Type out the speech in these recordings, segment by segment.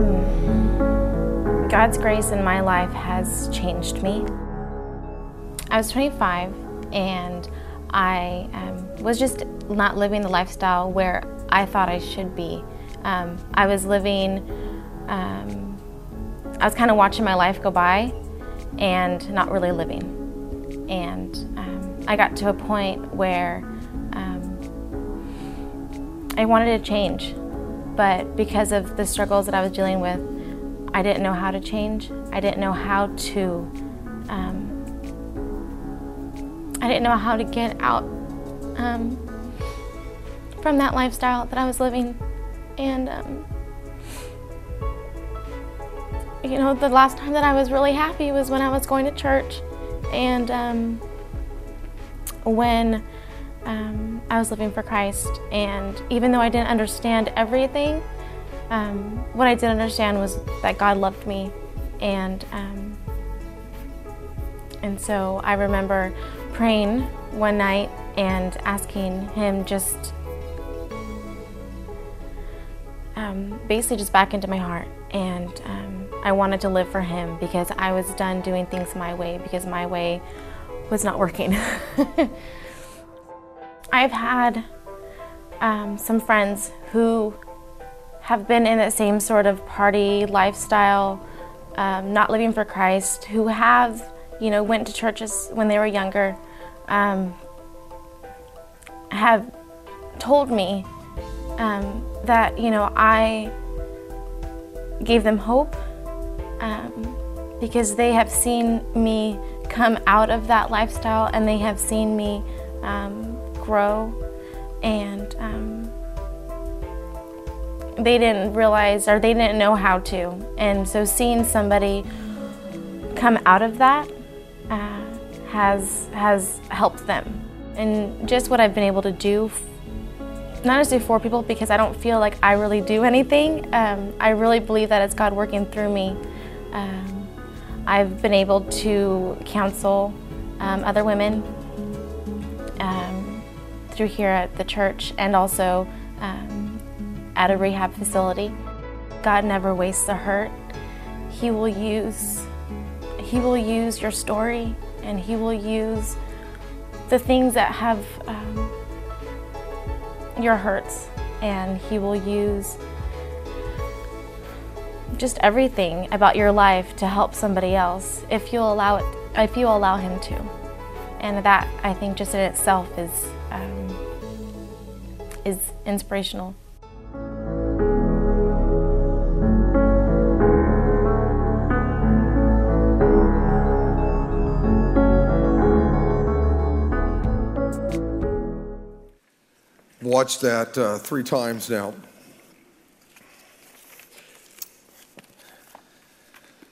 Um, God's grace in my life has changed me. I was 25 and I um, was just not living the lifestyle where I thought I should be. Um, I was living, um, I was kind of watching my life go by and not really living. And um, I got to a point where um, I wanted to change, but because of the struggles that I was dealing with, I didn't know how to change. I didn't know how to. Um, I didn't know how to get out um, from that lifestyle that I was living, and um, you know, the last time that I was really happy was when I was going to church, and um, when um, I was living for Christ. And even though I didn't understand everything, um, what I did understand was that God loved me, and um, and so I remember praying one night and asking Him just um, basically just back into my heart. And um, I wanted to live for Him because I was done doing things my way because my way was not working. I've had um, some friends who have been in that same sort of party lifestyle, um, not living for Christ, who have, you know, went to churches when they were younger, um, have told me um, that, you know, I gave them hope um, because they have seen me come out of that lifestyle and they have seen me um, grow and um, they didn't realize or they didn't know how to and so seeing somebody come out of that uh, has has helped them and just what I've been able to do not necessarily for people because I don't feel like I really do anything. Um, I really believe that it's God working through me. Um, I've been able to counsel um, other women through here at the church and also um, at a rehab facility. God never wastes a hurt. He will use He will use your story and He will use the things that have um, your hurts and He will use just everything about your life to help somebody else if you allow it if you allow him to and that i think just in itself is um, is inspirational Watched that uh, three times now.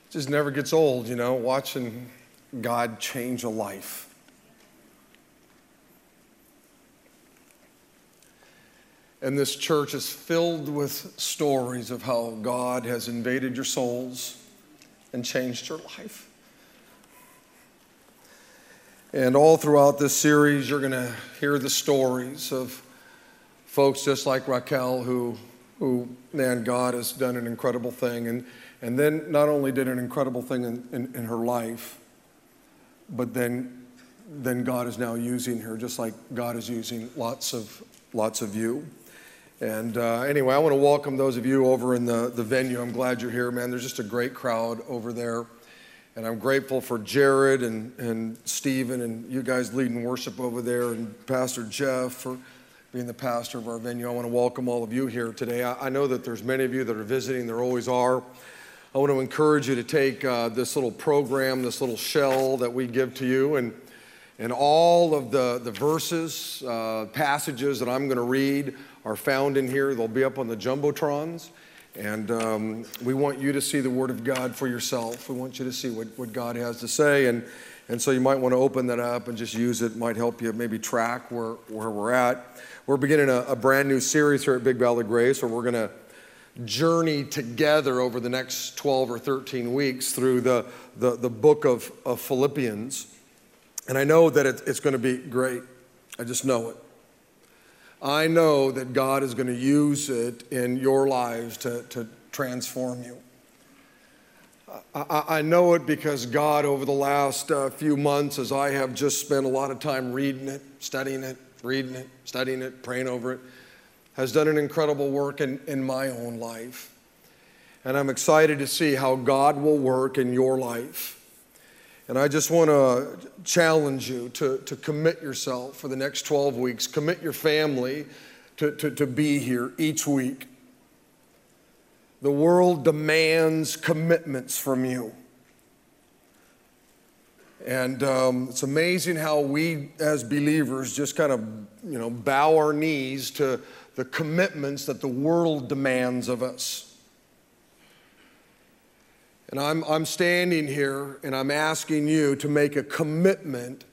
Just never gets old, you know, watching God change a life. And this church is filled with stories of how God has invaded your souls and changed your life. And all throughout this series, you're going to hear the stories of folks just like Raquel who, who, man, God has done an incredible thing. And, and then not only did an incredible thing in, in, in her life, but then, then God is now using her just like God is using lots of, lots of you. And uh, anyway, I want to welcome those of you over in the, the venue. I'm glad you're here, man. There's just a great crowd over there. And I'm grateful for Jared and, and Stephen and you guys leading worship over there and Pastor Jeff for being the pastor of our venue. I want to welcome all of you here today. I, I know that there's many of you that are visiting, there always are. I want to encourage you to take uh, this little program, this little shell that we give to you, and, and all of the, the verses, uh, passages that I'm going to read are found in here. They'll be up on the Jumbotrons. And um, we want you to see the Word of God for yourself. We want you to see what, what God has to say. And, and so you might want to open that up and just use it. it might help you maybe track where, where we're at. We're beginning a, a brand new series here at Big Valley Grace where we're going to journey together over the next 12 or 13 weeks through the, the, the book of, of Philippians. And I know that it, it's going to be great. I just know it. I know that God is going to use it in your lives to, to transform you. I, I know it because God, over the last uh, few months, as I have just spent a lot of time reading it, studying it, reading it, studying it, praying over it, has done an incredible work in, in my own life. And I'm excited to see how God will work in your life. And I just want to challenge you to, to commit yourself for the next 12 weeks, commit your family to, to, to be here each week. The world demands commitments from you. And um, it's amazing how we, as believers, just kind of, you know, bow our knees to the commitments that the world demands of us. And I'm, I'm standing here and I'm asking you to make a commitment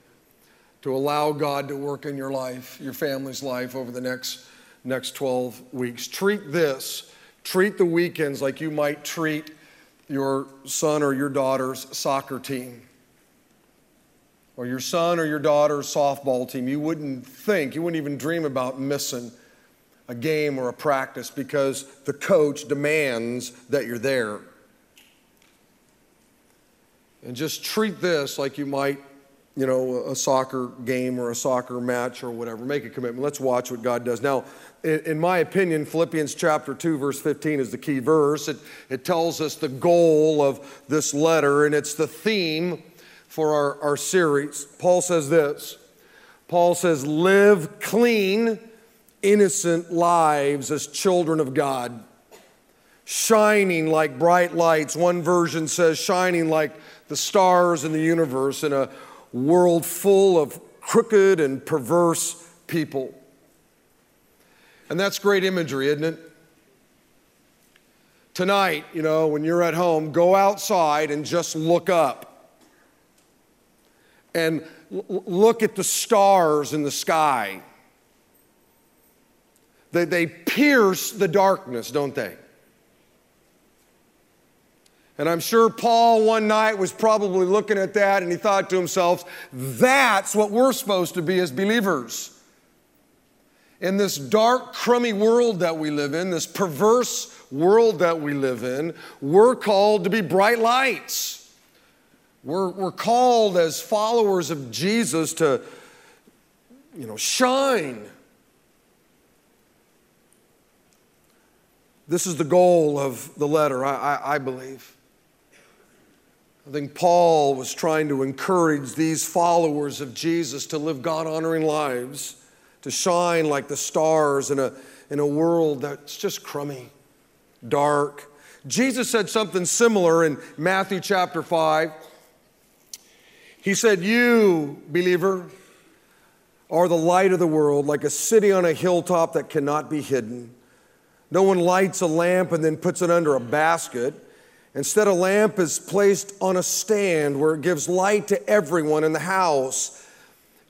to allow God to work in your life, your family's life over the next, next 12 weeks. Treat this, treat the weekends like you might treat your son or your daughter's soccer team or your son or your daughter's softball team. You wouldn't think, you wouldn't even dream about missing a game or a practice because the coach demands that you're there. And just treat this like you might, you know, a soccer game or a soccer match or whatever. Make a commitment. Let's watch what God does. Now, in my opinion, Philippians chapter 2, verse 15 is the key verse. It, it tells us the goal of this letter, and it's the theme for our, our series. Paul says this Paul says, Live clean, innocent lives as children of God, shining like bright lights. One version says, shining like the stars in the universe in a world full of crooked and perverse people. And that's great imagery, isn't it? Tonight, you know, when you're at home, go outside and just look up. And l- look at the stars in the sky. They, they pierce the darkness, don't they? And I'm sure Paul one night was probably looking at that and he thought to himself, that's what we're supposed to be as believers. In this dark, crummy world that we live in, this perverse world that we live in, we're called to be bright lights. We're, we're called as followers of Jesus to, you know, shine. This is the goal of the letter, I, I, I believe. I think Paul was trying to encourage these followers of Jesus to live God honoring lives, to shine like the stars in a, in a world that's just crummy, dark. Jesus said something similar in Matthew chapter 5. He said, You, believer, are the light of the world, like a city on a hilltop that cannot be hidden. No one lights a lamp and then puts it under a basket. Instead, a lamp is placed on a stand where it gives light to everyone in the house.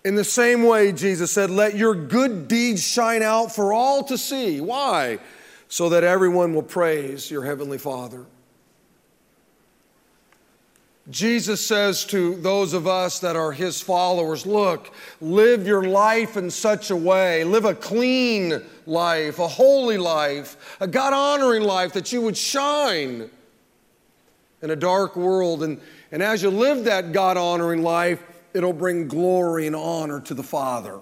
In the same way, Jesus said, Let your good deeds shine out for all to see. Why? So that everyone will praise your heavenly Father. Jesus says to those of us that are his followers, look, live your life in such a way, live a clean life, a holy life, a God honoring life that you would shine in a dark world. And, and as you live that God honoring life, it'll bring glory and honor to the Father.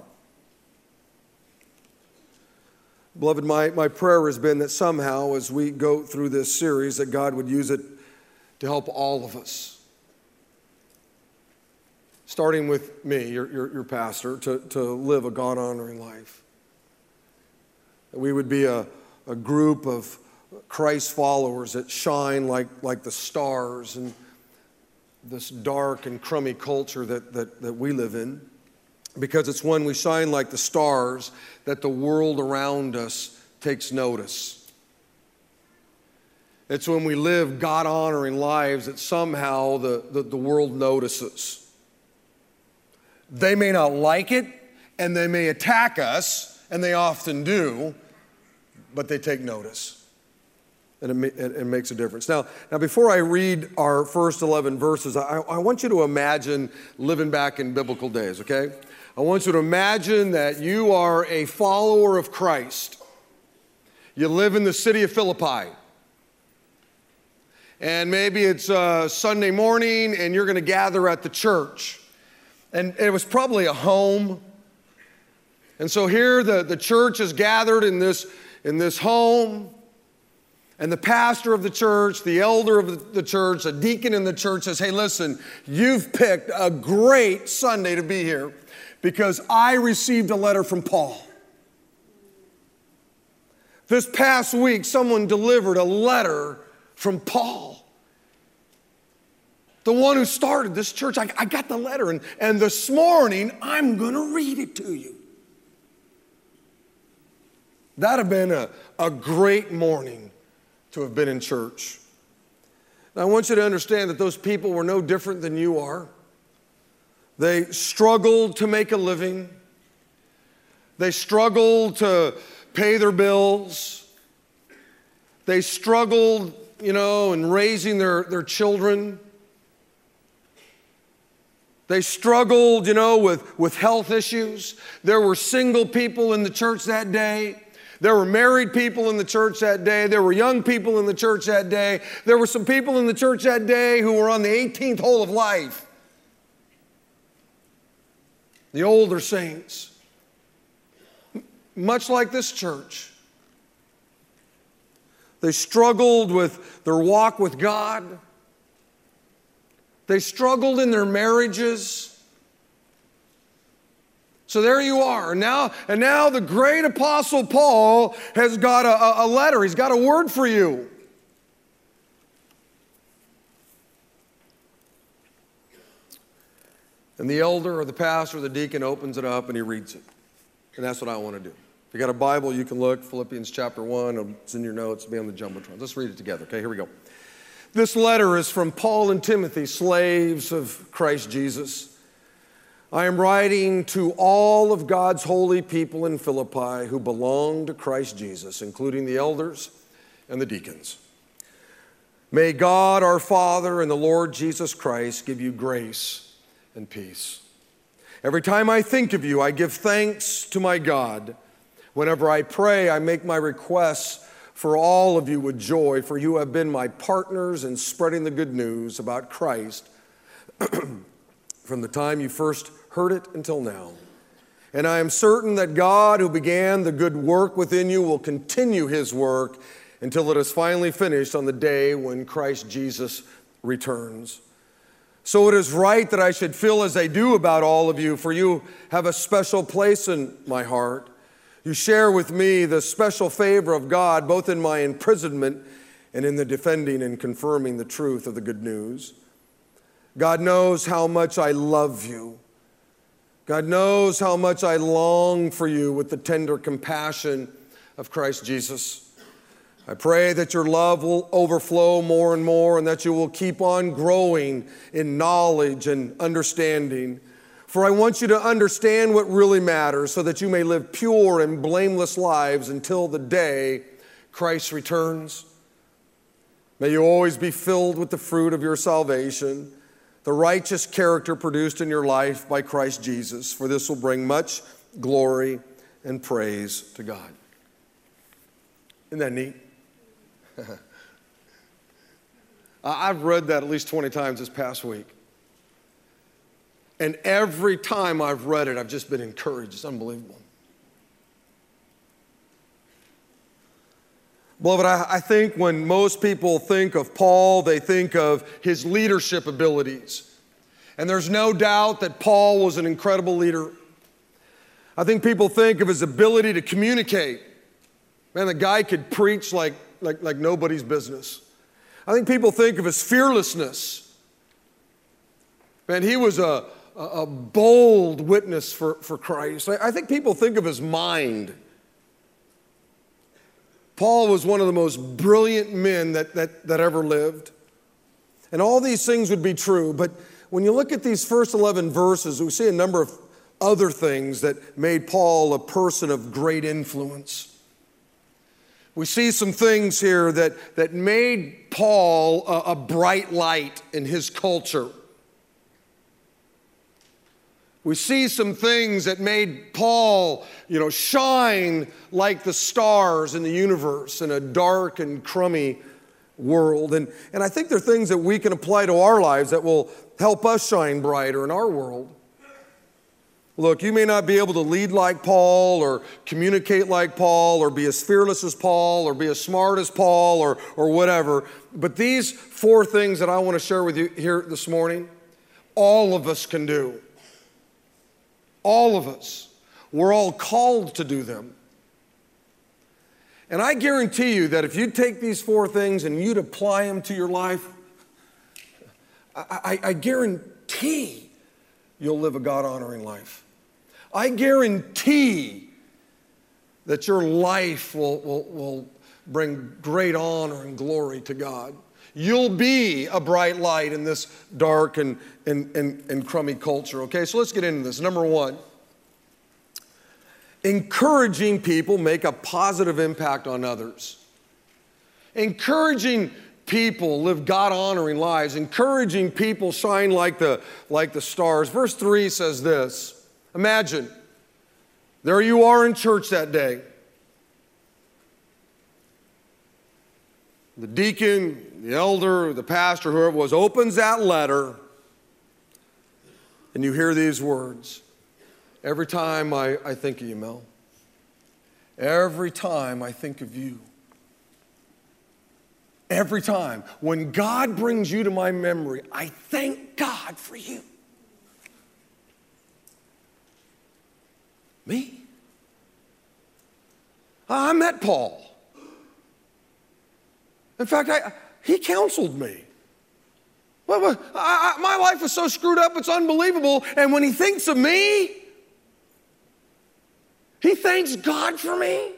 Beloved, my, my prayer has been that somehow as we go through this series, that God would use it to help all of us. Starting with me, your, your, your pastor, to, to live a God honoring life. That we would be a, a group of Christ followers that shine like, like the stars in this dark and crummy culture that, that, that we live in. Because it's when we shine like the stars that the world around us takes notice. It's when we live God honoring lives that somehow the, the, the world notices. They may not like it and they may attack us, and they often do, but they take notice and it, it, makes a difference. Now, now, before I read our first 11 verses, I, I want you to imagine living back in biblical days, okay? I want you to imagine that you are a follower of Christ. You live in the city of Philippi. And maybe it's a Sunday morning and you're going to gather at the church. And it was probably a home. And so here the, the church is gathered in this, in this home. And the pastor of the church, the elder of the church, a deacon in the church says, Hey, listen, you've picked a great Sunday to be here because I received a letter from Paul. This past week, someone delivered a letter from Paul. The one who started this church, I, I got the letter, and, and this morning I'm going to read it to you. That'd have been a, a great morning to have been in church. I want you to understand that those people were no different than you are. They struggled to make a living, they struggled to pay their bills, they struggled, you know, in raising their, their children. They struggled, you know, with, with health issues. There were single people in the church that day. There were married people in the church that day. There were young people in the church that day. There were some people in the church that day who were on the 18th hole of life. The older saints. Much like this church. They struggled with their walk with God. They struggled in their marriages. So there you are. And now, and now the great apostle Paul has got a, a letter, he's got a word for you. And the elder or the pastor or the deacon opens it up and he reads it. And that's what I want to do. If you got a Bible, you can look, Philippians chapter 1. It's in your notes, be on the Jumbotron. Let's read it together. Okay, here we go. This letter is from Paul and Timothy, slaves of Christ Jesus. I am writing to all of God's holy people in Philippi who belong to Christ Jesus, including the elders and the deacons. May God our Father and the Lord Jesus Christ give you grace and peace. Every time I think of you, I give thanks to my God. Whenever I pray, I make my requests for all of you with joy, for you have been my partners in spreading the good news about Christ from the time you first heard it until now. And I am certain that God, who began the good work within you, will continue his work until it is finally finished on the day when Christ Jesus returns. So it is right that I should feel as I do about all of you, for you have a special place in my heart. You share with me the special favor of God, both in my imprisonment and in the defending and confirming the truth of the good news. God knows how much I love you. God knows how much I long for you with the tender compassion of Christ Jesus. I pray that your love will overflow more and more and that you will keep on growing in knowledge and understanding for I want you to understand what really matters so that you may live pure and blameless lives until the day Christ returns. May you always be filled with the fruit of your salvation, the righteous character produced in your life by Christ Jesus, for this will bring much glory and praise to God. Isn't that neat? I've read that at least 20 times this past week. And every time I've read it, I've just been encouraged. It's unbelievable. Beloved, I, I think when most people think of Paul, they think of his leadership abilities. And there's no doubt that Paul was an incredible leader. I think people think of his ability to communicate. Man, the guy could preach like, like, like nobody's business. I think people think of his fearlessness. Man, he was a, a bold witness for, for Christ. I, I think people think of his mind. Paul was one of the most brilliant men that, that, that ever lived. And all these things would be true, but when you look at these first 11 verses, we see a number of other things that made Paul a person of great influence. We see some things here that, that made Paul a, a bright light in his culture. We see some things that made Paul, you know, shine like the stars in the universe in a dark and crummy world. And, and I think there are things that we can apply to our lives that will help us shine brighter in our world. Look, you may not be able to lead like Paul or communicate like Paul or be as fearless as Paul or be as smart as Paul or, or whatever, but these four things that I want to share with you here this morning, all of us can do. All of us. We're all called to do them. And I guarantee you that if you take these four things and you'd apply them to your life, I, I, I guarantee you'll live a God honoring life. I guarantee that your life will, will, will bring great honor and glory to God. You'll be a bright light in this dark and, and, and, and crummy culture. Okay, so let's get into this. Number one, encouraging people make a positive impact on others. Encouraging people live God honoring lives, encouraging people shine like the, like the stars. Verse 3 says this Imagine, there you are in church that day. The deacon, the elder, the pastor, whoever was, opens that letter, and you hear these words. Every time I, I think of you, Mel, every time I think of you, every time when God brings you to my memory, I thank God for you. Me? I met Paul. In fact, I, he counseled me. Well, I, I, my life is so screwed up, it's unbelievable. And when he thinks of me, he thanks God for me.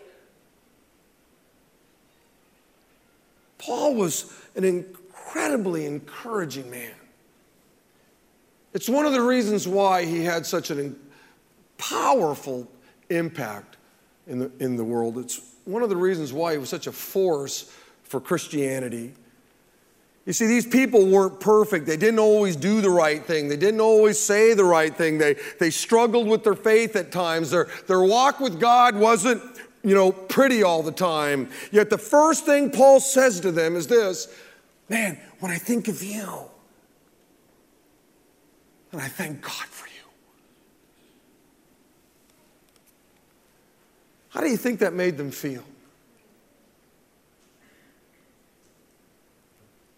Paul was an incredibly encouraging man. It's one of the reasons why he had such an powerful impact in the, in the world. It's one of the reasons why he was such a force for Christianity. You see, these people weren't perfect. They didn't always do the right thing. They didn't always say the right thing. They, they struggled with their faith at times. Their, their walk with God wasn't, you know, pretty all the time. Yet the first thing Paul says to them is this Man, when I think of you, and I thank God for you. How do you think that made them feel?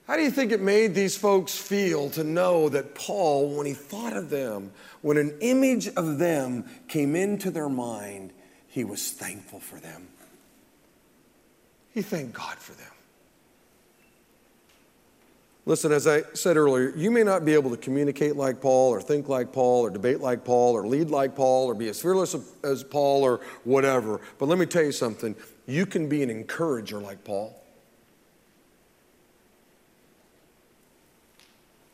How do you think it made these folks feel to know that Paul, when he thought of them, when an image of them came into their mind, he was thankful for them? He thanked God for them. Listen, as I said earlier, you may not be able to communicate like Paul, or think like Paul, or debate like Paul, or lead like Paul, or be as fearless as Paul, or whatever. But let me tell you something you can be an encourager like Paul.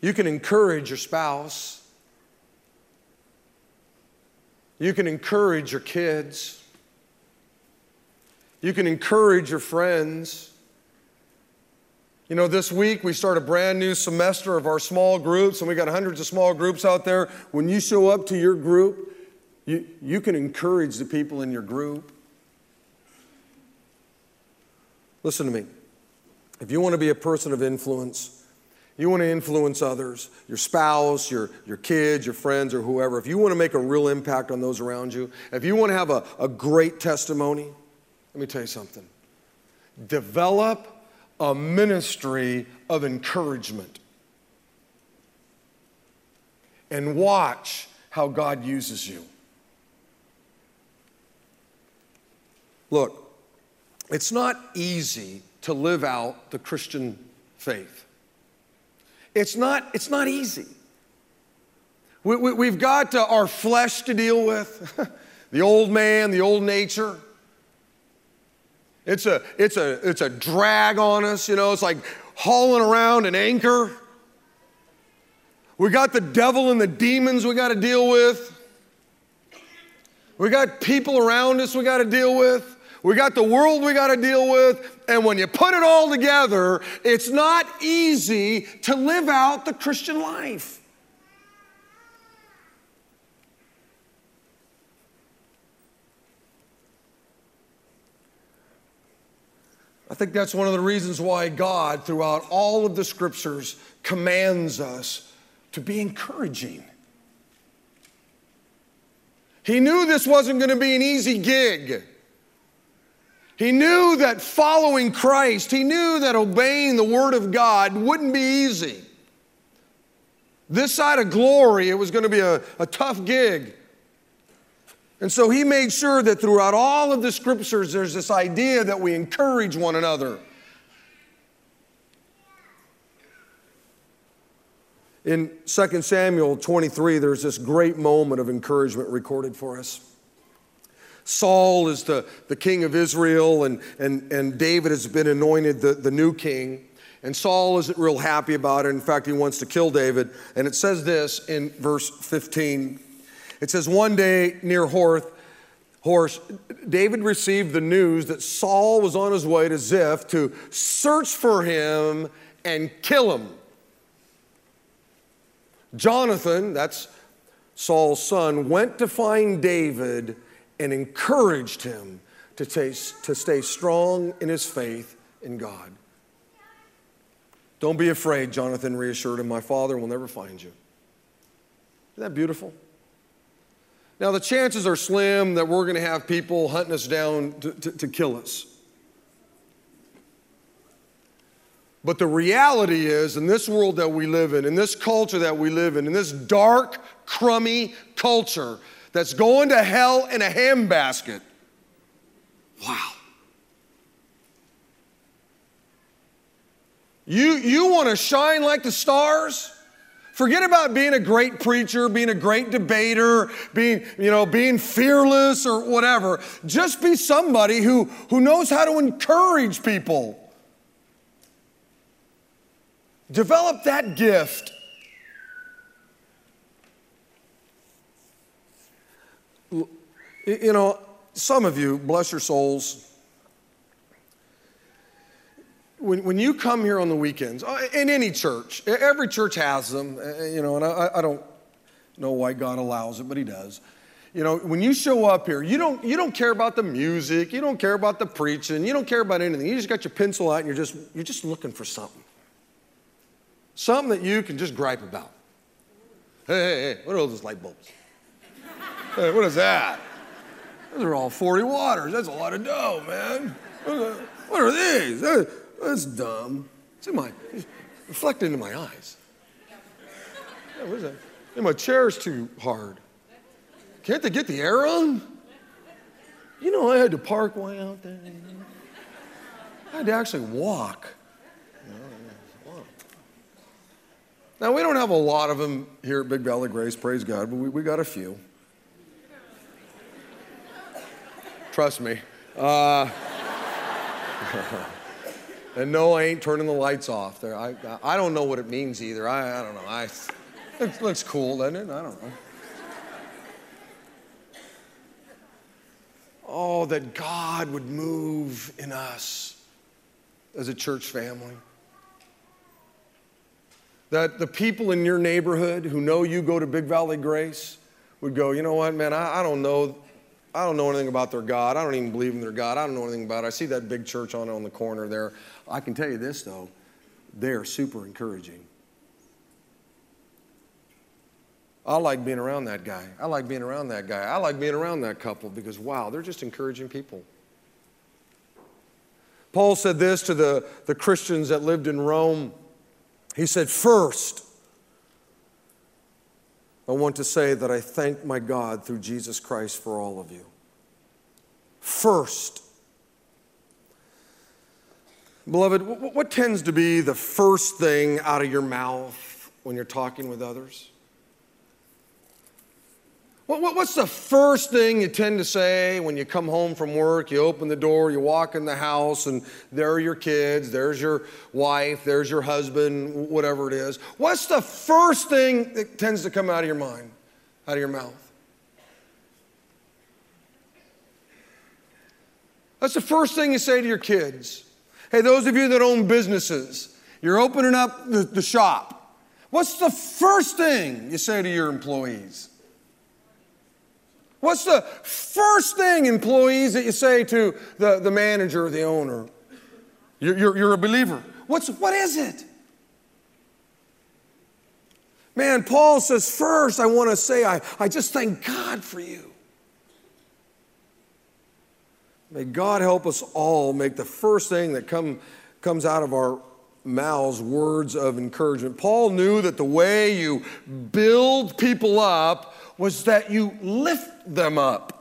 You can encourage your spouse. You can encourage your kids. You can encourage your friends. You know, this week we start a brand new semester of our small groups, and we got hundreds of small groups out there. When you show up to your group, you, you can encourage the people in your group. Listen to me. If you want to be a person of influence, you want to influence others, your spouse, your, your kids, your friends, or whoever, if you want to make a real impact on those around you, if you want to have a, a great testimony, let me tell you something. Develop a ministry of encouragement. And watch how God uses you. Look, it's not easy to live out the Christian faith. It's not, it's not easy. We, have we, got our flesh to deal with, the old man, the old nature. It's a, it's a, it's a drag on us, you know, it's like hauling around an anchor. We got the devil and the demons we got to deal with. We got people around us we got to deal with. We got the world we got to deal with. And when you put it all together, it's not easy to live out the Christian life. I think that's one of the reasons why God, throughout all of the scriptures, commands us to be encouraging. He knew this wasn't going to be an easy gig. He knew that following Christ, he knew that obeying the Word of God wouldn't be easy. This side of glory, it was going to be a, a tough gig. And so he made sure that throughout all of the scriptures, there's this idea that we encourage one another. In 2 Samuel 23, there's this great moment of encouragement recorded for us. Saul is the, the king of Israel, and, and, and David has been anointed the, the new king. And Saul isn't real happy about it. In fact, he wants to kill David. And it says this in verse 15 it says, One day near Horth, Horse, David received the news that Saul was on his way to Ziph to search for him and kill him. Jonathan, that's Saul's son, went to find David and encouraged him to, taste, to stay strong in his faith in God. Don't be afraid, Jonathan reassured him. My father will never find you. Isn't that beautiful? Now, the chances are slim that we're going to have people hunting us down to, to, to kill us. But the reality is, in this world that we live in, in this culture that we live in, in this dark, crummy culture that's going to hell in a handbasket, wow. You, you want to shine like the stars? Forget about being a great preacher, being a great debater, being, you know, being fearless or whatever. Just be somebody who, who knows how to encourage people. Develop that gift. You know, some of you, bless your souls, when, when you come here on the weekends, uh, in any church, every church has them, you know, and I, I don't know why God allows it, but He does. You know, when you show up here, you don't, you don't care about the music, you don't care about the preaching, you don't care about anything. You just got your pencil out and you're just, you're just looking for something. Something that you can just gripe about. Hey, hey, hey, what are all those light bulbs? hey, what is that? Those are all 40 waters. That's a lot of dough, man. What are these? That's dumb. It's in my, it's reflected into my eyes. Yeah, what is that? And my chair's too hard. Can't they get the air on? You know, I had to park way out there. I had to actually walk. Now, we don't have a lot of them here at Big Valley Grace, praise God, but we, we got a few. Trust me. Uh, And no, I ain't turning the lights off. There, I, I don't know what it means either. I, I don't know. I, it looks cool, doesn't it? I don't know. Oh, that God would move in us as a church family. That the people in your neighborhood who know you go to Big Valley Grace would go, you know what, man, I, I don't know I don't know anything about their God. I don't even believe in their God. I don't know anything about it. I see that big church on on the corner there. I can tell you this though, they're super encouraging. I like being around that guy. I like being around that guy. I like being around that couple because wow, they're just encouraging people. Paul said this to the, the Christians that lived in Rome. He said, First, I want to say that I thank my God through Jesus Christ for all of you. First, beloved, what tends to be the first thing out of your mouth when you're talking with others? What's the first thing you tend to say when you come home from work? You open the door, you walk in the house, and there are your kids, there's your wife, there's your husband, whatever it is. What's the first thing that tends to come out of your mind, out of your mouth? That's the first thing you say to your kids. Hey, those of you that own businesses, you're opening up the, the shop. What's the first thing you say to your employees? What's the first thing, employees, that you say to the, the manager or the owner? You're, you're, you're a believer. What's, what is it? Man, Paul says, first, I want to say, I, I just thank God for you. May God help us all make the first thing that come, comes out of our mouths words of encouragement. Paul knew that the way you build people up was that you lift them up.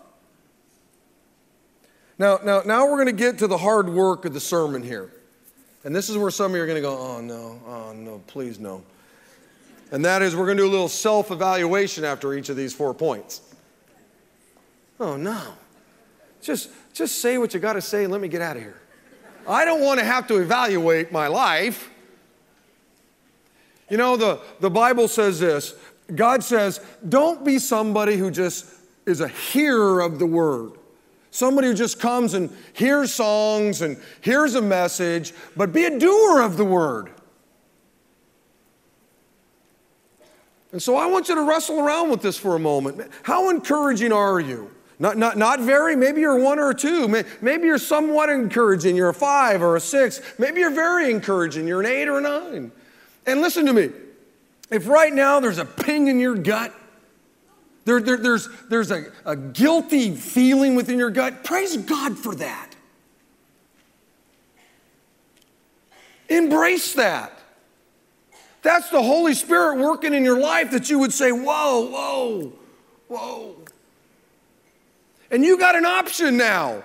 Now, now, now we're going to get to the hard work of the sermon here. And this is where some of you are going to go, oh no, oh no, please no. And that is, we're going to do a little self evaluation after each of these four points. Oh no. Just, just say what you got to say and let me get out of here. I don't want to have to evaluate my life. You know, the, the Bible says this God says, don't be somebody who just is a hearer of the word. Somebody who just comes and hears songs and hears a message, but be a doer of the word. And so I want you to wrestle around with this for a moment. How encouraging are you? Not, not, not very, maybe you're one or two. Maybe you're somewhat encouraging, you're a five or a six. Maybe you're very encouraging, you're an eight or a nine. And listen to me if right now there's a ping in your gut, there, there, there's, there's a, a guilty feeling within your gut, praise God for that. Embrace that. That's the Holy Spirit working in your life that you would say, Whoa, whoa, whoa. And you got an option now.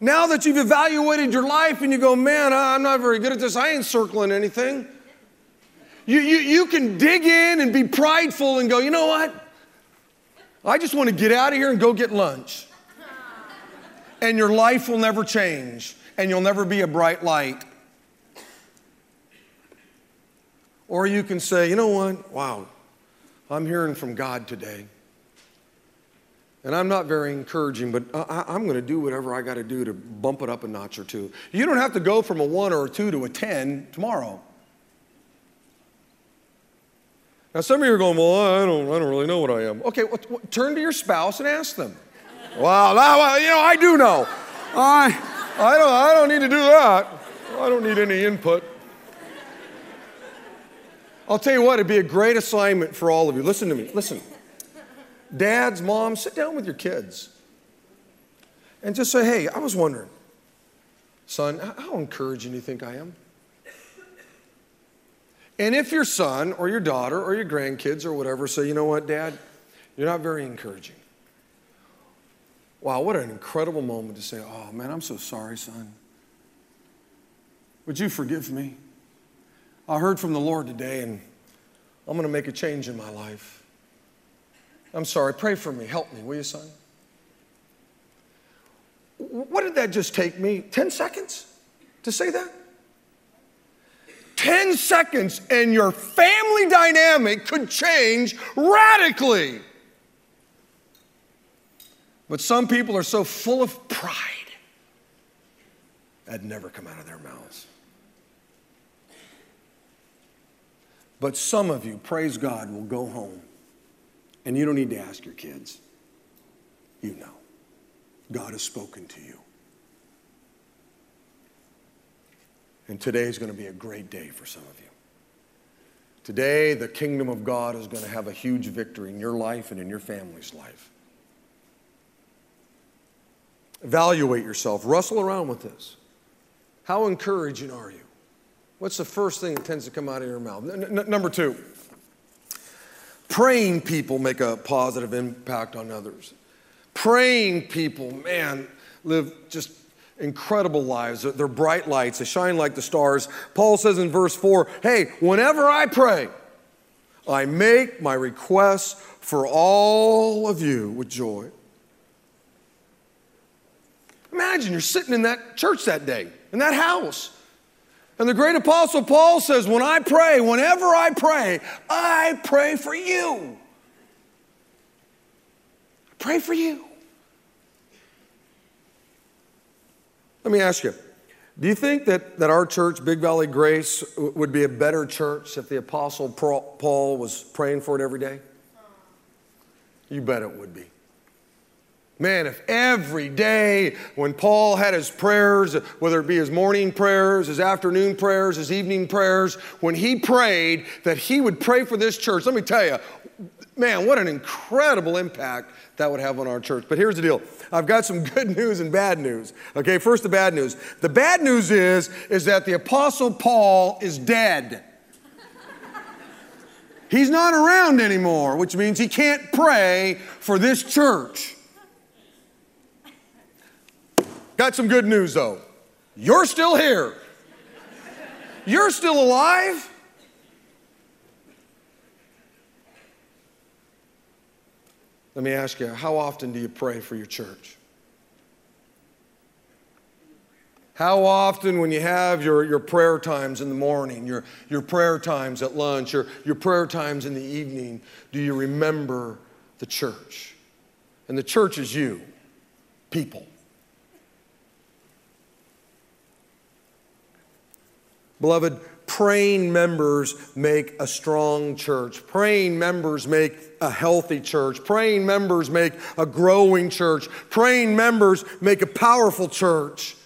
Now that you've evaluated your life and you go, Man, I'm not very good at this, I ain't circling anything. You, you, you can dig in and be prideful and go, You know what? I just want to get out of here and go get lunch. And your life will never change and you'll never be a bright light. Or you can say, you know what? Wow, I'm hearing from God today. And I'm not very encouraging, but I, am going to do whatever I got to do to bump it up a notch or two. You don't have to go from a one or a two to a 10 tomorrow. Now, some of you are going, well, I don't, I don't really know what I am. Okay, well, turn to your spouse and ask them. wow, now, you know, I do know. I, I, don't, I don't need to do that. I don't need any input. I'll tell you what, it'd be a great assignment for all of you. Listen to me. Listen. Dads, moms, sit down with your kids and just say, hey, I was wondering, son, how encouraging do you think I am? And if your son or your daughter or your grandkids or whatever say, you know what, dad, you're not very encouraging. Wow, what an incredible moment to say, oh man, I'm so sorry, son. Would you forgive me? I heard from the Lord today and I'm going to make a change in my life. I'm sorry, pray for me. Help me, will you, son? What did that just take me? 10 seconds to say that? 10 seconds and your family dynamic could change radically. But some people are so full of pride, that'd never come out of their mouths. But some of you, praise God, will go home and you don't need to ask your kids. You know. God has spoken to you. And today is going to be a great day for some of you. Today, the kingdom of God is going to have a huge victory in your life and in your family's life. Evaluate yourself, wrestle around with this. How encouraging are you? What's the first thing that tends to come out of your mouth? N- number two, praying people make a positive impact on others. Praying people, man, live just incredible lives. They're bright lights, they shine like the stars. Paul says in verse 4 Hey, whenever I pray, I make my requests for all of you with joy. Imagine you're sitting in that church that day, in that house. And the great apostle Paul says, When I pray, whenever I pray, I pray for you. I pray for you. Let me ask you do you think that, that our church, Big Valley Grace, would be a better church if the Apostle Paul was praying for it every day? You bet it would be. Man, if every day when Paul had his prayers, whether it be his morning prayers, his afternoon prayers, his evening prayers, when he prayed that he would pray for this church, let me tell you, man, what an incredible impact that would have on our church. But here's the deal. I've got some good news and bad news. Okay, first the bad news. The bad news is is that the apostle Paul is dead. He's not around anymore, which means he can't pray for this church. Got some good news though. You're still here. You're still alive. Let me ask you, how often do you pray for your church? How often, when you have your, your prayer times in the morning, your, your prayer times at lunch, your, your prayer times in the evening, do you remember the church? And the church is you, people. Beloved, praying members make a strong church. Praying members make a healthy church. Praying members make a growing church. Praying members make a powerful church.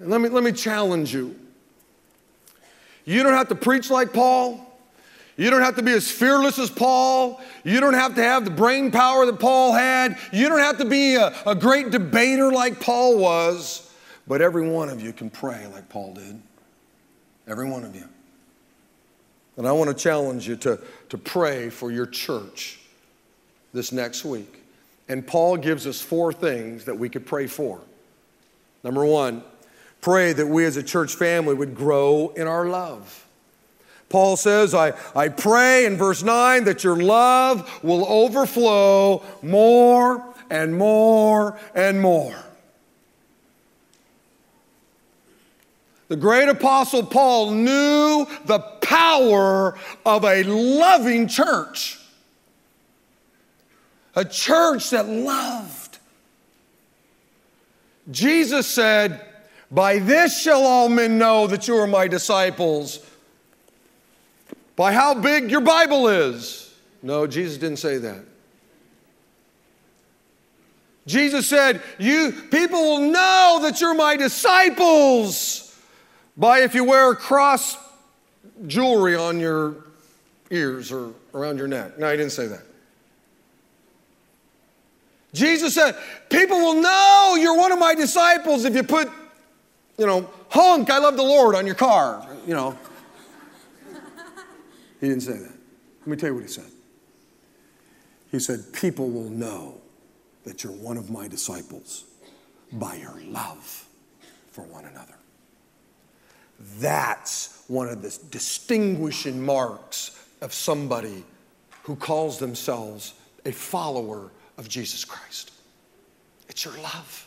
And let me, let me challenge you. You don't have to preach like Paul. You don't have to be as fearless as Paul. You don't have to have the brain power that Paul had. You don't have to be a, a great debater like Paul was. But every one of you can pray like Paul did. Every one of you. And I want to challenge you to, to pray for your church this next week. And Paul gives us four things that we could pray for. Number one, pray that we as a church family would grow in our love. Paul says, I, I pray in verse 9 that your love will overflow more and more and more. The great apostle Paul knew the power of a loving church, a church that loved. Jesus said, By this shall all men know that you are my disciples, by how big your Bible is. No, Jesus didn't say that. Jesus said, You people will know that you're my disciples by if you wear cross jewelry on your ears or around your neck. No, he didn't say that. Jesus said, People will know you're one of my disciples if you put, you know, honk, I love the Lord on your car. You know. he didn't say that. Let me tell you what he said. He said, People will know that you're one of my disciples by your love for one another. That's one of the distinguishing marks of somebody who calls themselves a follower of Jesus Christ. It's your love.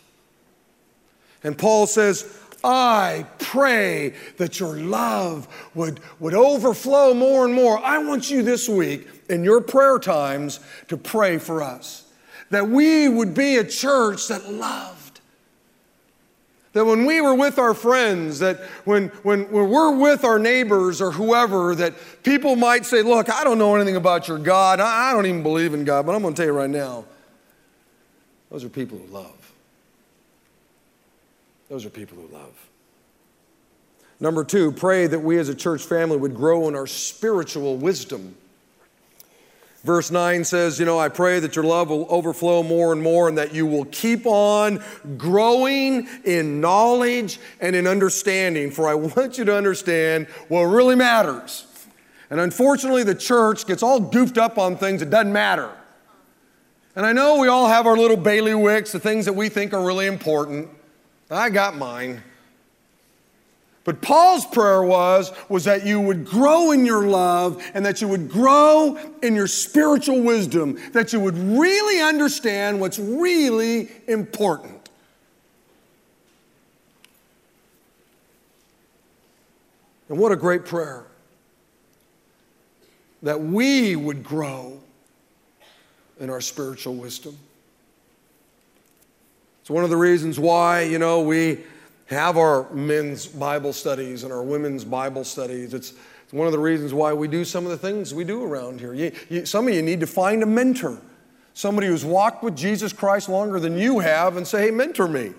And Paul says, I pray that your love would, would overflow more and more. I want you this week in your prayer times to pray for us, that we would be a church that loves that when we were with our friends, that when, when, when we're with our neighbors or whoever, that people might say, Look, I don't know anything about your God. I, I don't even believe in God, but I'm going to tell you right now, those are people who love. Those are people who love. Number two, pray that we as a church family would grow in our spiritual wisdom. Verse 9 says, You know, I pray that your love will overflow more and more and that you will keep on growing in knowledge and in understanding. For I want you to understand what really matters. And unfortunately, the church gets all goofed up on things that doesn't matter. And I know we all have our little bailiwicks, the things that we think are really important. I got mine. But Paul's prayer was, was that you would grow in your love and that you would grow in your spiritual wisdom, that you would really understand what's really important. And what a great prayer that we would grow in our spiritual wisdom. It's one of the reasons why, you know, we have our men's Bible studies and our women's Bible studies. It's, one of the reasons why we do some of the things we do around here. You, you, some of you need to find a mentor. somebody who's walked with Jesus Christ longer than you have and say, hey, mentor me.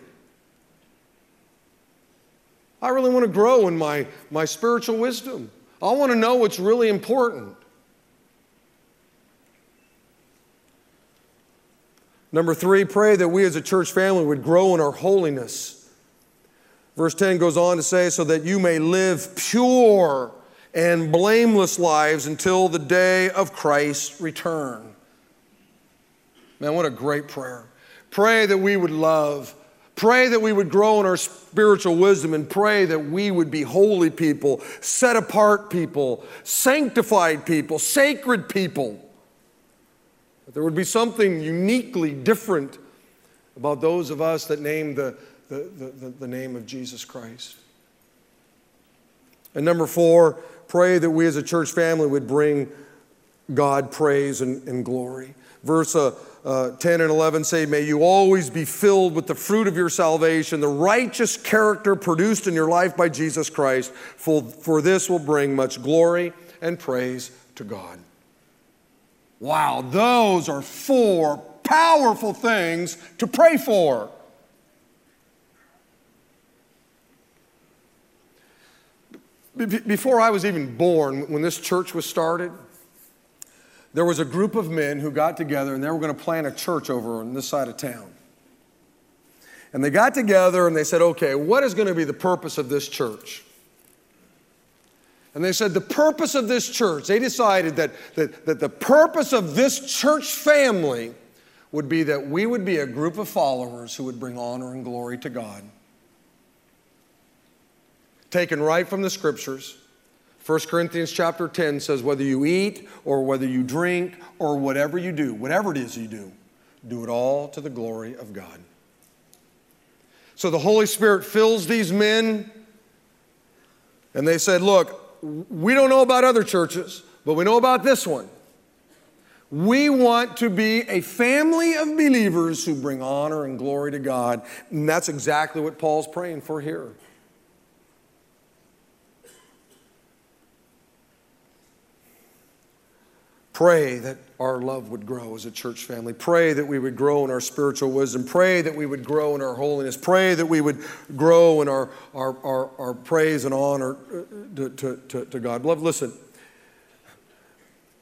I really want to grow in my, my spiritual wisdom. I want to know what's really important. Number three, pray that we as a church family would grow in our holiness. Verse 10 goes on to say, so that you may live pure and blameless lives until the day of Christ's return. Man, what a great prayer. Pray that we would love. Pray that we would grow in our spiritual wisdom and pray that we would be holy people, set apart people, sanctified people, sacred people. That there would be something uniquely different about those of us that name the, the, the, the, name of Jesus Christ. And number four, pray that we as a church family would bring God praise and, and glory. Verse uh, uh, 10 and 11 say, May you always be filled with the fruit of your salvation, the righteous character produced in your life by Jesus Christ, for, for this will bring much glory and praise to God. Wow, those are four powerful things to pray for. Before I was even born, when this church was started, there was a group of men who got together and they were going to plant a church over on this side of town. And they got together and they said, okay, what is going to be the purpose of this church? And they said, the purpose of this church, they decided that, that, that the purpose of this church family would be that we would be a group of followers who would bring honor and glory to God. Taken right from the scriptures, 1 Corinthians chapter 10 says, whether you eat or whether you drink or whatever you do, whatever it is you do, do it all to the glory of God. So the Holy Spirit fills these men, and they said, Look, we don't know about other churches, but we know about this one. We want to be a family of believers who bring honor and glory to God. And that's exactly what Paul's praying for here. Pray that our love would grow as a church family. Pray that we would grow in our spiritual wisdom. Pray that we would grow in our holiness. Pray that we would grow in our, our, our, our praise and honor uh, to, to, to, to God. Love, listen,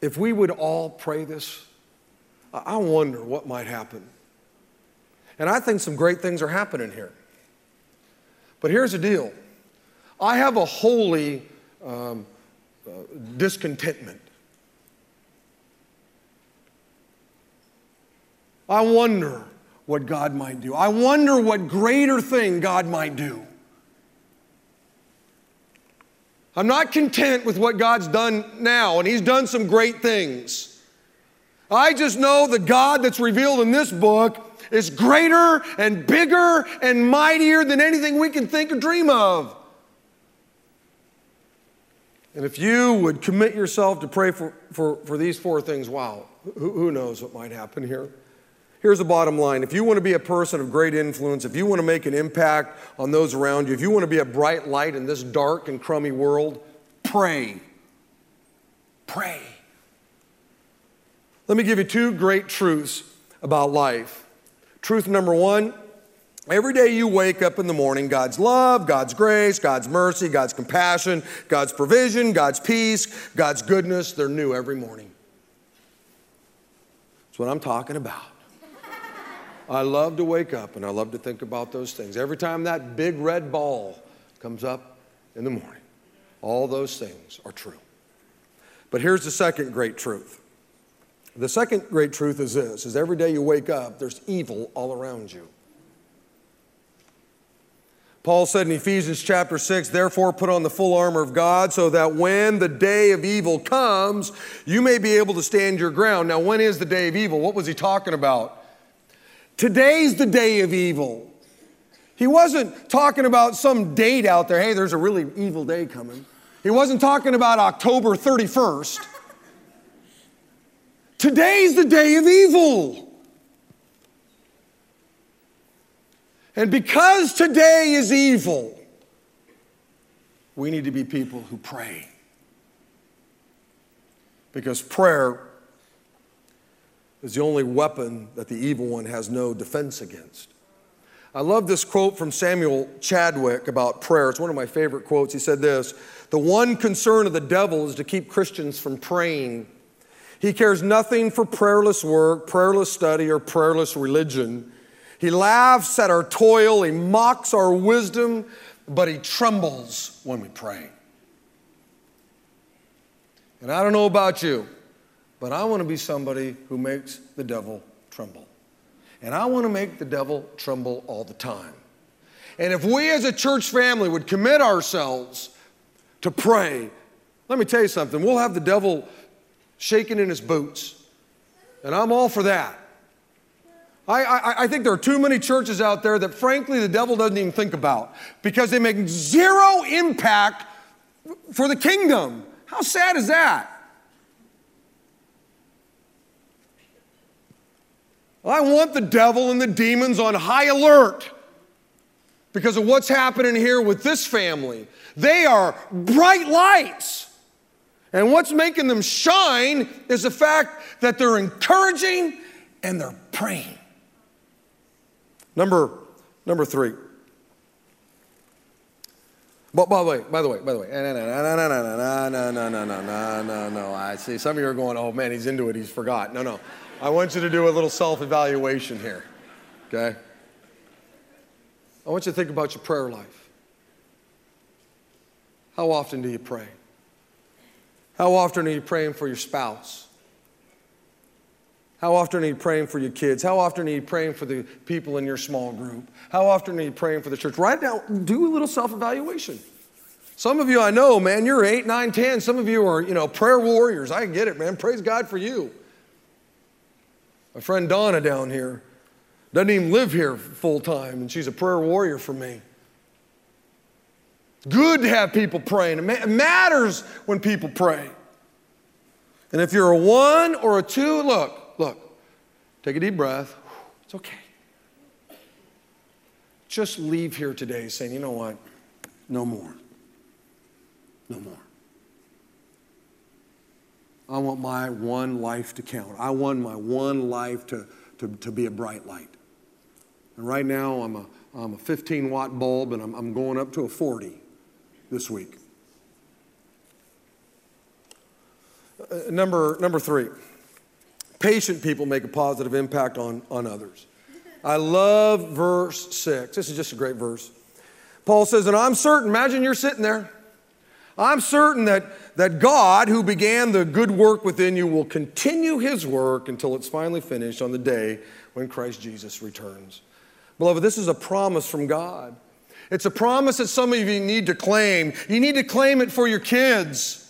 if we would all pray this, I wonder what might happen. And I think some great things are happening here. But here's the deal I have a holy um, uh, discontentment. I wonder what God might do. I wonder what greater thing God might do. I'm not content with what God's done now, and He's done some great things. I just know the God that's revealed in this book is greater and bigger and mightier than anything we can think or dream of. And if you would commit yourself to pray for, for, for these four things, wow, who, who knows what might happen here? Here's the bottom line if you want to be a person of great influence, if you want to make an impact on those around you, if you want to be a bright light in this dark and crummy world, pray. Pray. Let me give you two great truths about life. Truth number one every day you wake up in the morning, God's love, God's grace, God's mercy, God's compassion, God's provision, God's peace, God's goodness, they're new every morning. That's what I'm talking about. I love to wake up and I love to think about those things. Every time that big red ball comes up in the morning, all those things are true. But here's the second great truth. The second great truth is this is every day you wake up, there's evil all around you. Paul said in Ephesians chapter 6, therefore put on the full armor of God so that when the day of evil comes, you may be able to stand your ground. Now, when is the day of evil? What was he talking about? Today's the day of evil. He wasn't talking about some date out there, hey, there's a really evil day coming. He wasn't talking about October 31st. Today's the day of evil. And because today is evil, we need to be people who pray. Because prayer is the only weapon that the evil one has no defense against. I love this quote from Samuel Chadwick about prayer. It's one of my favorite quotes. He said this The one concern of the devil is to keep Christians from praying. He cares nothing for prayerless work, prayerless study, or prayerless religion. He laughs at our toil, he mocks our wisdom, but he trembles when we pray. And I don't know about you, but I want to be somebody who makes the devil tremble. And I want to make the devil tremble all the time. And if we as a church family would commit ourselves to pray, let me tell you something, we'll have the devil shaking in his boots. And I'm all for that. I, I, I, think there are too many churches out there that, frankly, the devil doesn't even think about because they make zero impact for the kingdom. How sad is that? I want the devil and the demons on high alert because of what's happening here with this family. They are bright lights. And what's making them shine is the fact that they're encouraging and they're praying. Number, number three. But by the way, by the way, by the way, no, no, no, no, no, no, no, no, no, no, no, no, no. I see some of you are going, oh man, he's into it, he's forgot. No, no. I want you to do a little self evaluation here, okay? I want you to think about your prayer life. How often do you pray? How often are you praying for your spouse? How often are you praying for your kids? How often are you praying for the people in your small group? How often are you praying for the church? Right now, do a little self evaluation. Some of you I know, man, you're eight, nine, ten. Some of you are, you know, prayer warriors. I get it, man. Praise God for you. My friend Donna down here doesn't even live here full time, and she's a prayer warrior for me. Good to have people praying. It matters when people pray. And if you're a one or a two, look, look, take a deep breath. It's okay. Just leave here today saying, you know what? No more. No more. I want my one life to count. I want my one life to, to, to be a bright light. And right now, I'm a, I'm a 15 watt bulb and I'm, I'm going up to a 40 this week. Uh, number, number three, patient people make a positive impact on, on others. I love verse six. This is just a great verse. Paul says, and I'm certain, imagine you're sitting there. I'm certain that, that God, who began the good work within you, will continue his work until it's finally finished on the day when Christ Jesus returns. Beloved, this is a promise from God. It's a promise that some of you need to claim. You need to claim it for your kids.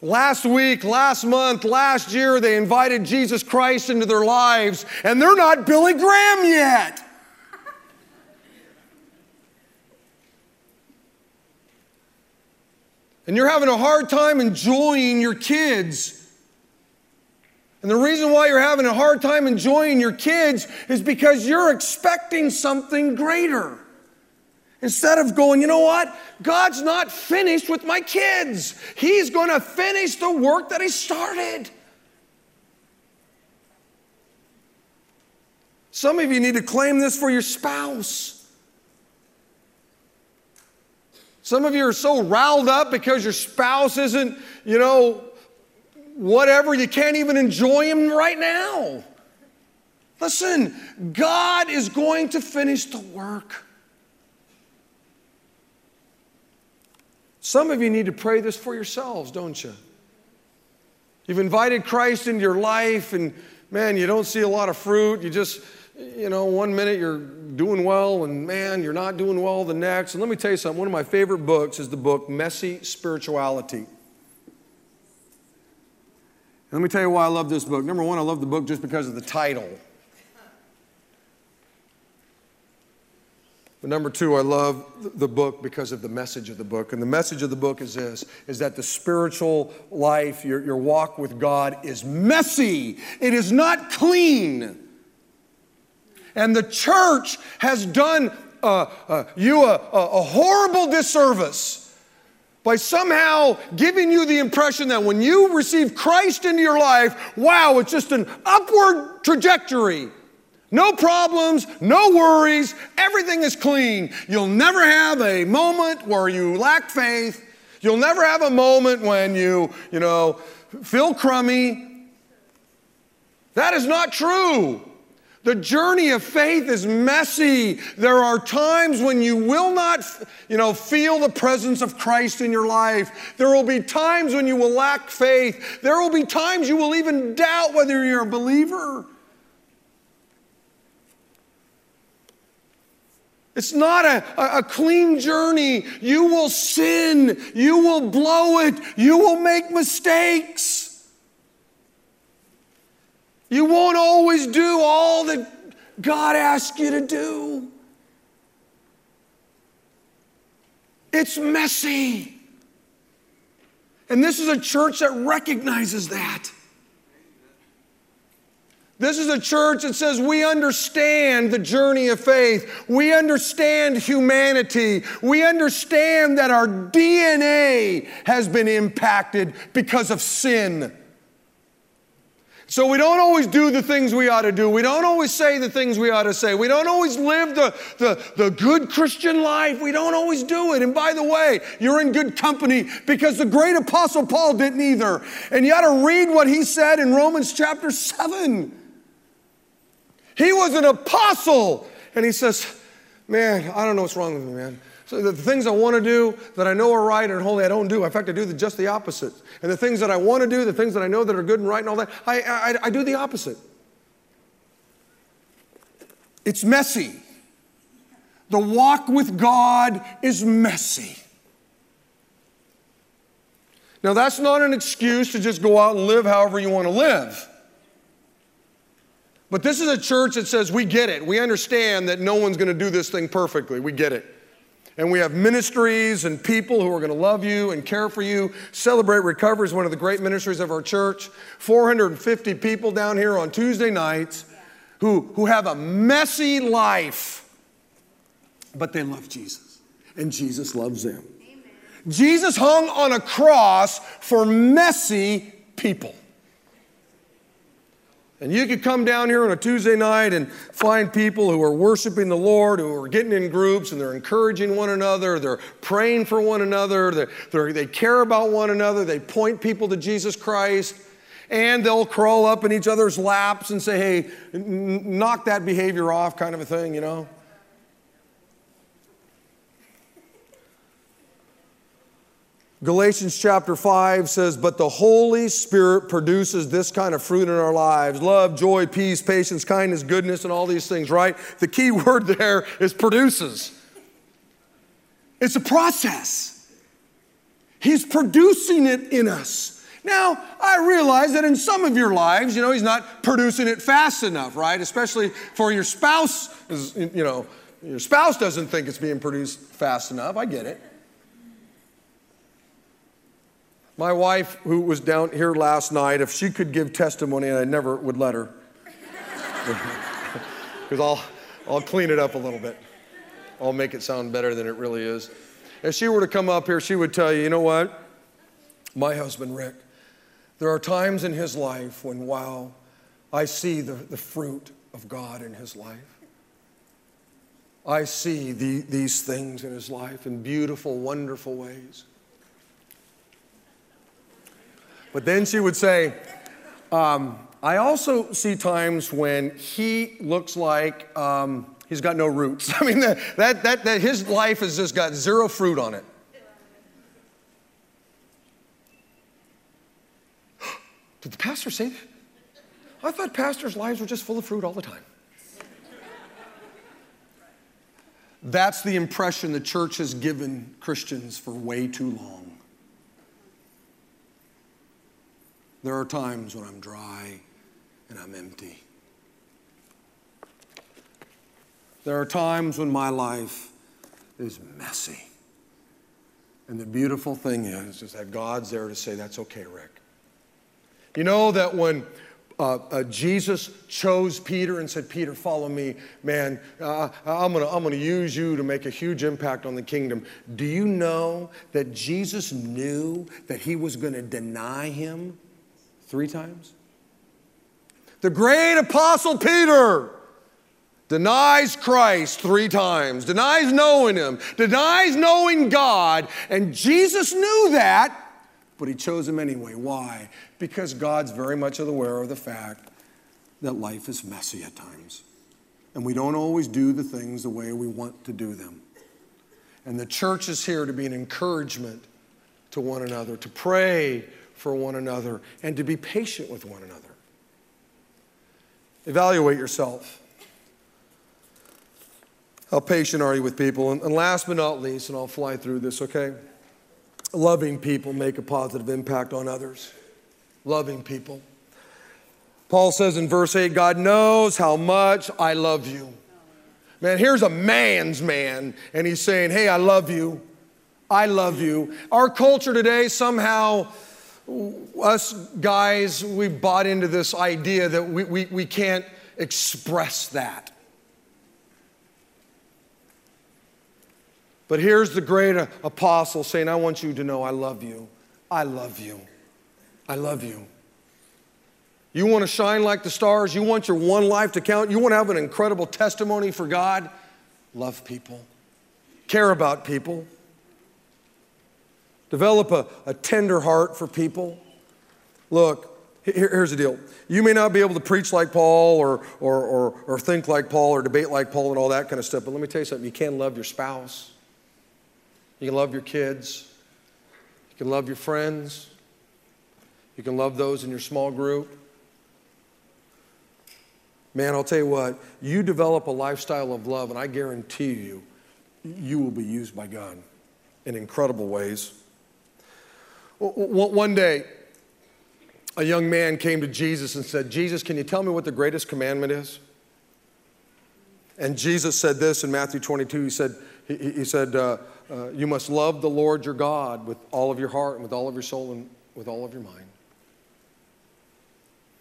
Last week, last month, last year, they invited Jesus Christ into their lives, and they're not Billy Graham yet. And you're having a hard time enjoying your kids. And the reason why you're having a hard time enjoying your kids is because you're expecting something greater. Instead of going, you know what? God's not finished with my kids. He's going to finish the work that He started. Some of you need to claim this for your spouse. Some of you are so riled up because your spouse isn't, you know, whatever, you can't even enjoy him right now. Listen, God is going to finish the work. Some of you need to pray this for yourselves, don't you? You've invited Christ into your life, and man, you don't see a lot of fruit. You just, you know, one minute you're doing well, and man, you're not doing well the next. And let me tell you something one of my favorite books is the book Messy Spirituality. And let me tell you why I love this book. Number one, I love the book just because of the title. But number two, I love the book because of the message of the book. And the message of the book is this is that the spiritual life, your, your walk with God is messy. It is not clean. And the church has done uh, uh, you a, a horrible disservice by somehow giving you the impression that when you receive Christ into your life, wow, it's just an upward trajectory. No problems, no worries, everything is clean. You'll never have a moment where you lack faith. You'll never have a moment when you, you know, feel crummy. That is not true. The journey of faith is messy. There are times when you will not, you know, feel the presence of Christ in your life. There will be times when you will lack faith. There will be times you will even doubt whether you're a believer. It's not a, a, a, clean journey. You will sin. You will blow it. You will make mistakes. You won't always do all that God asks you to do. It's messy. And this is a church that recognizes that. This is a church that says we understand the journey of faith. We understand humanity. We understand that our DNA has been impacted because of sin. So we don't always do the things we ought to do. We don't always say the things we ought to say. We don't always live the, the, the good Christian life. We don't always do it. And by the way, you're in good company because the great apostle Paul didn't either. And you ought to read what he said in Romans chapter 7. He was an apostle. And he says, Man, I don't know what's wrong with me, man. So the things I want to do that I know are right and holy, I don't do. In fact, I do the, just the opposite. And the things that I want to do, the things that I know that are good and right and all that, I, I, I do the opposite. It's messy. The walk with God is messy. Now, that's not an excuse to just go out and live however you want to live. But this is a church that says, we get it. We understand that no one's going to do this thing perfectly. We get it. And we have ministries and people who are going to love you and care for you. Celebrate Recovery is one of the great ministries of our church. 450 people down here on Tuesday nights who, who have a messy life, but they love Jesus, and Jesus loves them. Amen. Jesus hung on a cross for messy people. And you could come down here on a Tuesday night and find people who are worshiping the Lord, who are getting in groups and they're encouraging one another, they're praying for one another, they're, they're, they care about one another, they point people to Jesus Christ, and they'll crawl up in each other's laps and say, hey, knock that behavior off, kind of a thing, you know? Galatians chapter 5 says, But the Holy Spirit produces this kind of fruit in our lives love, joy, peace, patience, kindness, goodness, and all these things, right? The key word there is produces. It's a process. He's producing it in us. Now, I realize that in some of your lives, you know, He's not producing it fast enough, right? Especially for your spouse, you know, your spouse doesn't think it's being produced fast enough. I get it. My wife, who was down here last night, if she could give testimony, and I never would let her. Because I'll, I'll clean it up a little bit. I'll make it sound better than it really is. If she were to come up here, she would tell you, you know what? My husband, Rick, there are times in his life when, wow, I see the, the fruit of God in his life. I see the, these things in his life in beautiful, wonderful ways. But then she would say, um, I also see times when he looks like um, he's got no roots. I mean, that, that, that, that his life has just got zero fruit on it. Did the pastor say that? I thought pastors' lives were just full of fruit all the time. That's the impression the church has given Christians for way too long. There are times when I'm dry and I'm empty. There are times when my life is messy. And the beautiful thing is, is that God's there to say, that's okay, Rick. You know that when uh, uh, Jesus chose Peter and said, Peter, follow me. Man, uh, I'm going to I'm going to use you to make a huge impact on the kingdom. Do you know that Jesus knew that he was going to deny him three times? The great apostle Peter denies Christ three times, denies knowing him, denies knowing God, and Jesus knew that, but he chose him anyway. Why? Because God's very much aware of the fact that life is messy at times. And we don't always do the things the way we want to do them. And the church is here to be an encouragement to one another, to pray for one another, and to be patient with one another. Evaluate yourself. How patient are you with people? And, last but not least, and I'll fly through this, okay? Loving people make a positive impact on others. Loving people. Paul says in verse 8, God knows how much I love you. Man, here's a man's man, and he's saying, Hey, I love you. I love you. Our culture today, somehow, us guys, we bought into this idea that we, we, we can't express that. But here's the great apostle saying, I want you to know I love you. I love you. I love you. You want to shine like the stars? You want your one life to count? You want to have an incredible testimony for God? Love people, care about people. Develop a, a tender heart for people. Look, here, here's the deal. You may not be able to preach like Paul or, or, or, or think like Paul or debate like Paul and all that kind of stuff, but let me tell you something. You can love your spouse, you can love your kids, you can love your friends, you can love those in your small group. Man, I'll tell you what, you develop a lifestyle of love, and I guarantee you, you will be used by God in incredible ways. One day, a young man came to Jesus and said, Jesus, can you tell me what the greatest commandment is? And Jesus said this in Matthew 22. He said, he, he said uh, uh, You must love the Lord your God with all of your heart and with all of your soul and with all of your mind.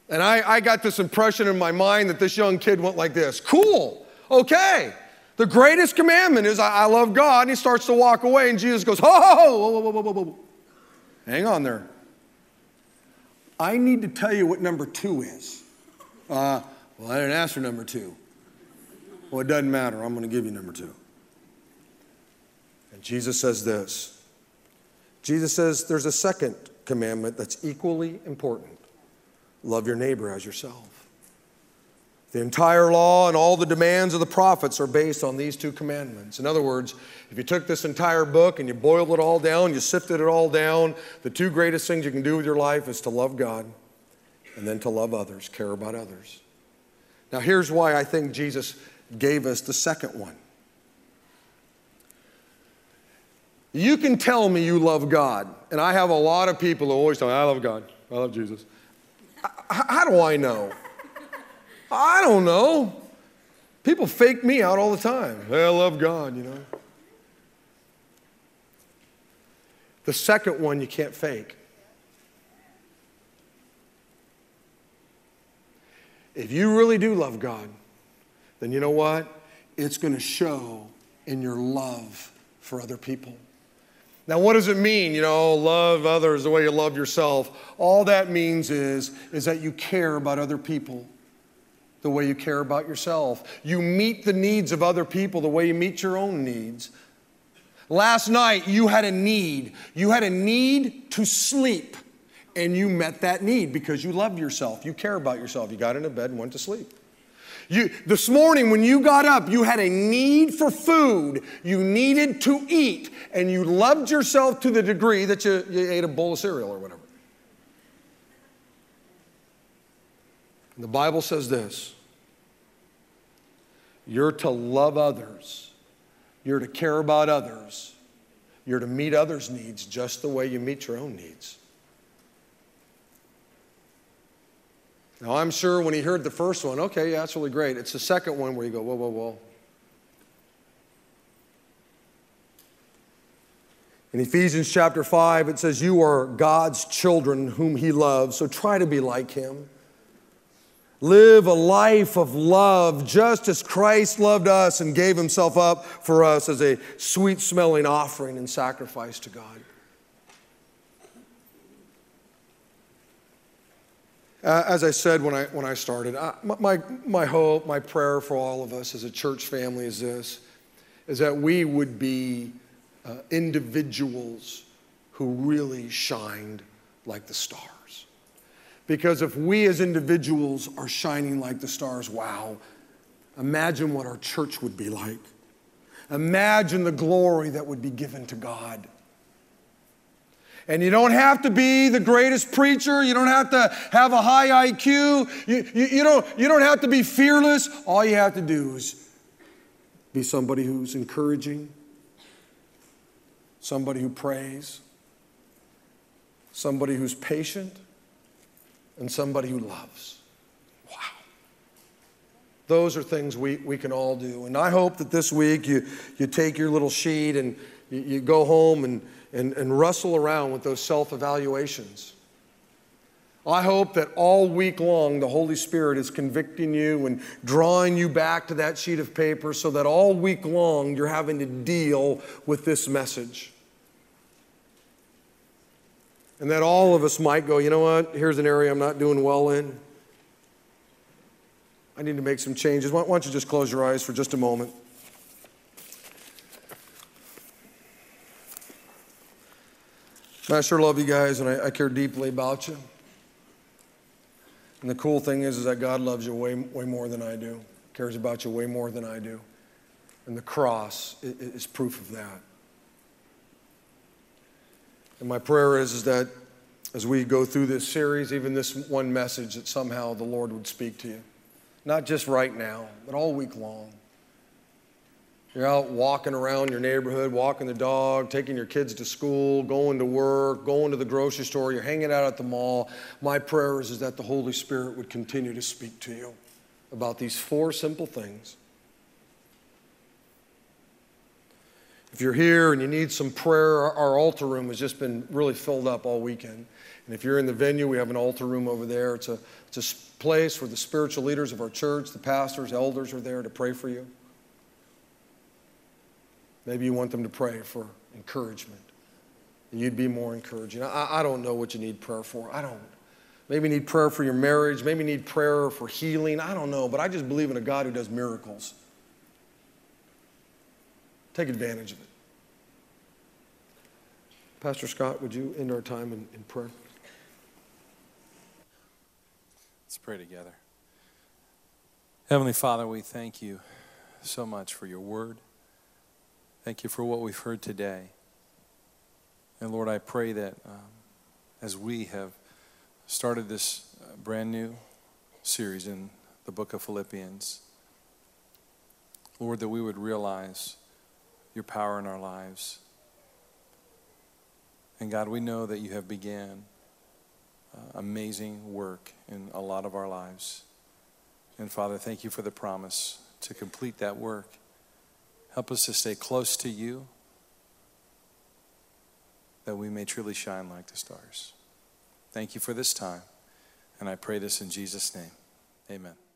And I, I got this impression in my mind that this young kid went like this Cool, okay. The greatest commandment is I, I love God. And he starts to walk away, and Jesus goes, Oh, whoa, whoa, whoa, whoa, whoa. Hang on there. I need to tell you what number two is. Uh, well, I didn't ask for number two. Well, it doesn't matter. I'm going to give you number two. And Jesus says this Jesus says there's a second commandment that's equally important love your neighbor as yourself. The entire law and all the demands of the prophets are based on these two commandments. In other words, if you took this entire book and you boiled it all down, you sifted it all down, the two greatest things you can do with your life is to love God and then to love others, care about others. Now, here's why I think Jesus gave us the second one. You can tell me you love God, and I have a lot of people who always tell me, I love God, I love Jesus. How do I know? I don't know. People fake me out all the time. Hey, I love God, you know. The second one you can't fake. If you really do love God, then you know what? It's going to show in your love for other people. Now, what does it mean? You know, love others the way you love yourself. All that means is, is that you care about other people the way you care about yourself. You meet the needs of other people the way you meet your own needs. Last night, you had a need. You had a need to sleep, and you met that need because you love yourself. You care about yourself. You got into bed and went to sleep. You, this morning, when you got up, you had a need for food. You needed to eat, and you loved yourself to the degree that you, you ate a bowl of cereal or whatever. The Bible says this you're to love others, you're to care about others, you're to meet others' needs just the way you meet your own needs. Now, I'm sure when he heard the first one, okay, yeah, that's really great. It's the second one where you go, whoa, whoa, whoa. In Ephesians chapter 5, it says, You are God's children whom he loves, so try to be like him. Live a life of love just as Christ loved us and gave himself up for us as a sweet smelling offering and sacrifice to God. As I said when I, when I started, uh, my, my hope, my prayer for all of us as a church family is this, is that we would be uh, individuals who really shined like the stars. Because if we as individuals are shining like the stars, wow, imagine what our church would be like. Imagine the glory that would be given to God. And you don't have to be the greatest preacher. You don't have to have a high IQ. You, you, you, don't, you don't have to be fearless. All you have to do is be somebody who's encouraging, somebody who prays, somebody who's patient, and somebody who loves. Wow. Those are things we, we can all do. And I hope that this week you, you take your little sheet and you, you go home and, and, and wrestle around with those self evaluations. I hope that all week long the Holy Spirit is convicting you and drawing you back to that sheet of paper so that all week long you're having to deal with this message. And that all of us might go, you know what, here's an area I'm not doing well in. I need to make some changes. Why don't you just close your eyes for just a moment? I sure love you guys and I, I care deeply about you. And the cool thing is, is that God loves you way, way more than I do, cares about you way more than I do. And the cross is proof of that. And my prayer is, is that as we go through this series, even this one message, that somehow the Lord would speak to you. Not just right now, but all week long. You're out walking around your neighborhood, walking the dog, taking your kids to school, going to work, going to the grocery store, you're hanging out at the mall. My prayer is, is that the Holy Spirit would continue to speak to you about these four simple things. If you're here and you need some prayer, our altar room has just been really filled up all weekend. And if you're in the venue, we have an altar room over there. It's a, it's a place where the spiritual leaders of our church, the pastors, elders are there to pray for you. Maybe you want them to pray for encouragement. You'd be more encouraging. I, I don't know what you need prayer for. I don't. Maybe need prayer for your marriage. Maybe need prayer for healing. I don't know. But I just believe in a God who does miracles. Take advantage of it. Pastor Scott, would you end our time in, in prayer? Let's pray together. Heavenly Father, we thank you so much for your word. Thank you for what we've heard today. And Lord, I pray that um, as we have started this uh, brand new series in the book of Philippians, Lord, that we would realize your power in our lives. And God, we know that you have began uh, amazing work in a lot of our lives. And Father, thank you for the promise to complete that work Help us to stay close to you that we may truly shine like the stars. Thank you for this time. And I pray this in Jesus' name. Amen.